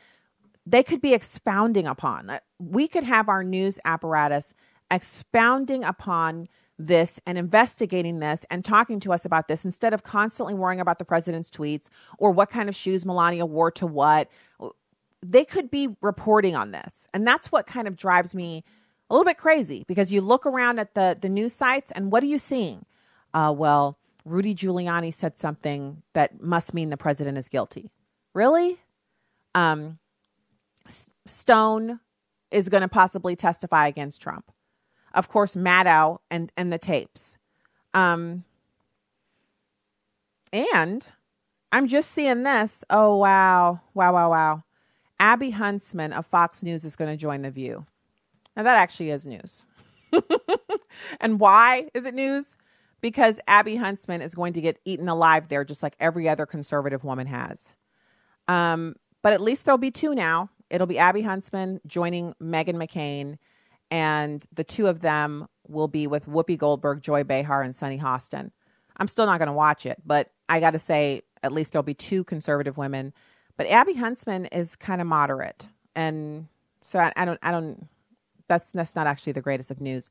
F: they could be expounding upon. We could have our news apparatus expounding upon this and investigating this and talking to us about this instead of constantly worrying about the president's tweets or what kind of shoes Melania wore to what. They could be reporting on this. And that's what kind of drives me a little bit crazy because you look around at the, the news sites and what are you seeing? Uh, well, Rudy Giuliani said something that must mean the president is guilty. Really? Um, Stone is going to possibly testify against Trump of course, Maddow and and the tapes. Um, and I'm just seeing this. Oh wow, wow, wow, wow! Abby Huntsman of Fox News is going to join the View. Now that actually is news. and why is it news? Because Abby Huntsman is going to get eaten alive there, just like every other conservative woman has. Um, but at least there'll be two now. It'll be Abby Huntsman joining Meghan McCain and the two of them will be with Whoopi Goldberg, Joy Behar, and Sunny Hostin. I'm still not going to watch it, but I got to say, at least there'll be two conservative women. But Abby Huntsman is kind of moderate, and so I, I don't, I don't. That's that's not actually the greatest of news.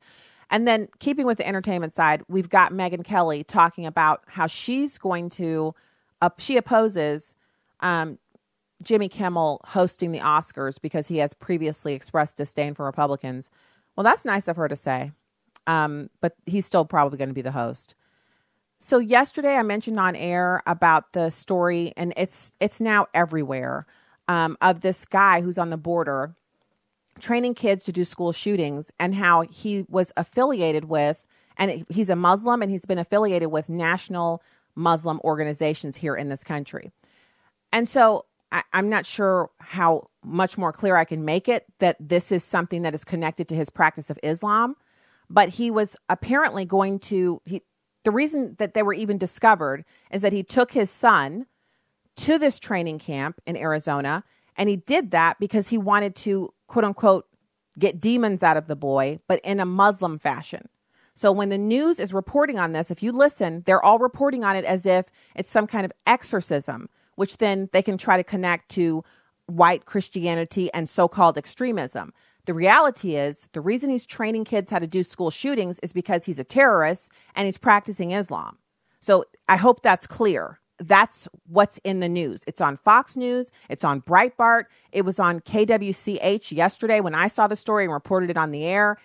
F: And then, keeping with the entertainment side, we've got Megyn Kelly talking about how she's going to, uh, she opposes um, Jimmy Kimmel hosting the Oscars because he has previously expressed disdain for Republicans. Well, that's nice of her to say, um, but he's still probably going to be the host. So yesterday, I mentioned on air about the story, and it's it's now everywhere um, of this guy who's on the border training kids to do school shootings and how he was affiliated with, and he's a Muslim and he's been affiliated with national Muslim organizations here in this country. And so I, am not sure how much more clear I can make it that this is something that is connected to his practice of Islam. But he was apparently going to, he, the reason that they were even discovered is that he took his son to this training camp in Arizona. And he did that because he wanted to quote unquote get demons out of the boy, but in a Muslim fashion. So when the news is reporting on this, if you listen, they're all reporting on it as if it's some kind of exorcism, which then they can try to connect to white Christianity and so called extremism. The reality is, the reason he's training kids how to do school shootings is because he's a terrorist and he's practicing Islam. So I hope that's clear that's what's in the news. It's on Fox News, it's on Breitbart, it was on KWCH yesterday when I saw the story and reported it on the air.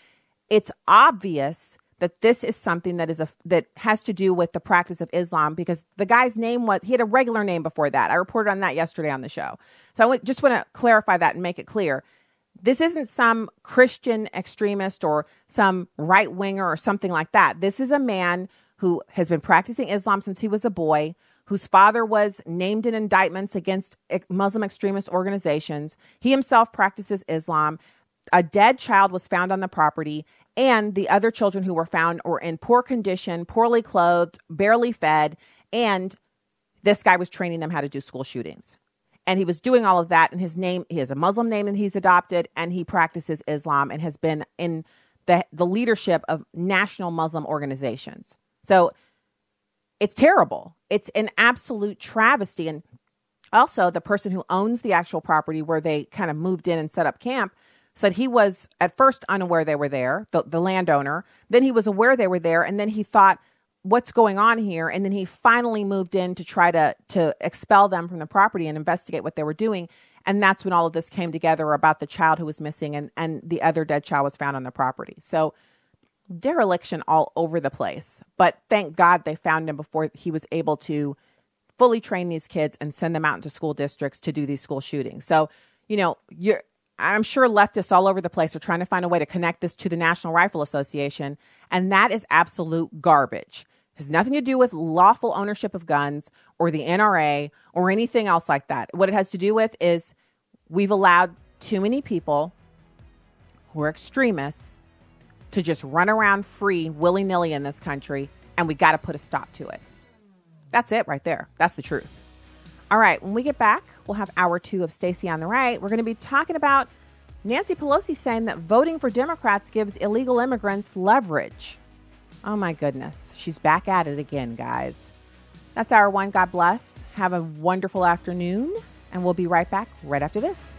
F: It's obvious that this is something that is a that has to do with the practice of Islam because the guy's name was he had a regular name before that. I reported on that yesterday on the show. So I just want to clarify that and make it clear. This isn't some Christian extremist or some right winger or something like that. This is a man who has been practicing Islam since he was a boy, whose father was named in indictments against Muslim extremist organizations. He himself practices Islam. A dead child was found on the property, and the other children who were found were in poor condition, poorly clothed, barely fed, and this guy was training them how to do school shootings. And he was doing all of that, and his name, he has a Muslim name and he's adopted, and he practices Islam and has been in the, the leadership of national Muslim organizations. So it's terrible. It's an absolute travesty. And also, the person who owns the actual property where they kind of moved in and set up camp said he was at first unaware they were there, the, the landowner. Then he was aware they were there. And then he thought, what's going on here? And then he finally moved in to try to, to expel them from the property and investigate what they were doing. And that's when all of this came together about the child who was missing and, and the other dead child was found on the property. So, dereliction all over the place. But thank God they found him before he was able to fully train these kids and send them out into school districts to do these school shootings. So, you know, you're I'm sure leftists all over the place are trying to find a way to connect this to the National Rifle Association, and that is absolute garbage. Has nothing to do with lawful ownership of guns or the NRA or anything else like that. What it has to do with is we've allowed too many people who are extremists to just run around free willy nilly in this country, and we got to put a stop to it. That's it right there. That's the truth. All right, when we get back, we'll have hour two of Stacy on the Right. We're going to be talking about Nancy Pelosi saying that voting for Democrats gives illegal immigrants leverage. Oh my goodness. She's back at it again, guys. That's our one. God bless. Have a wonderful afternoon, and we'll be right back right after this.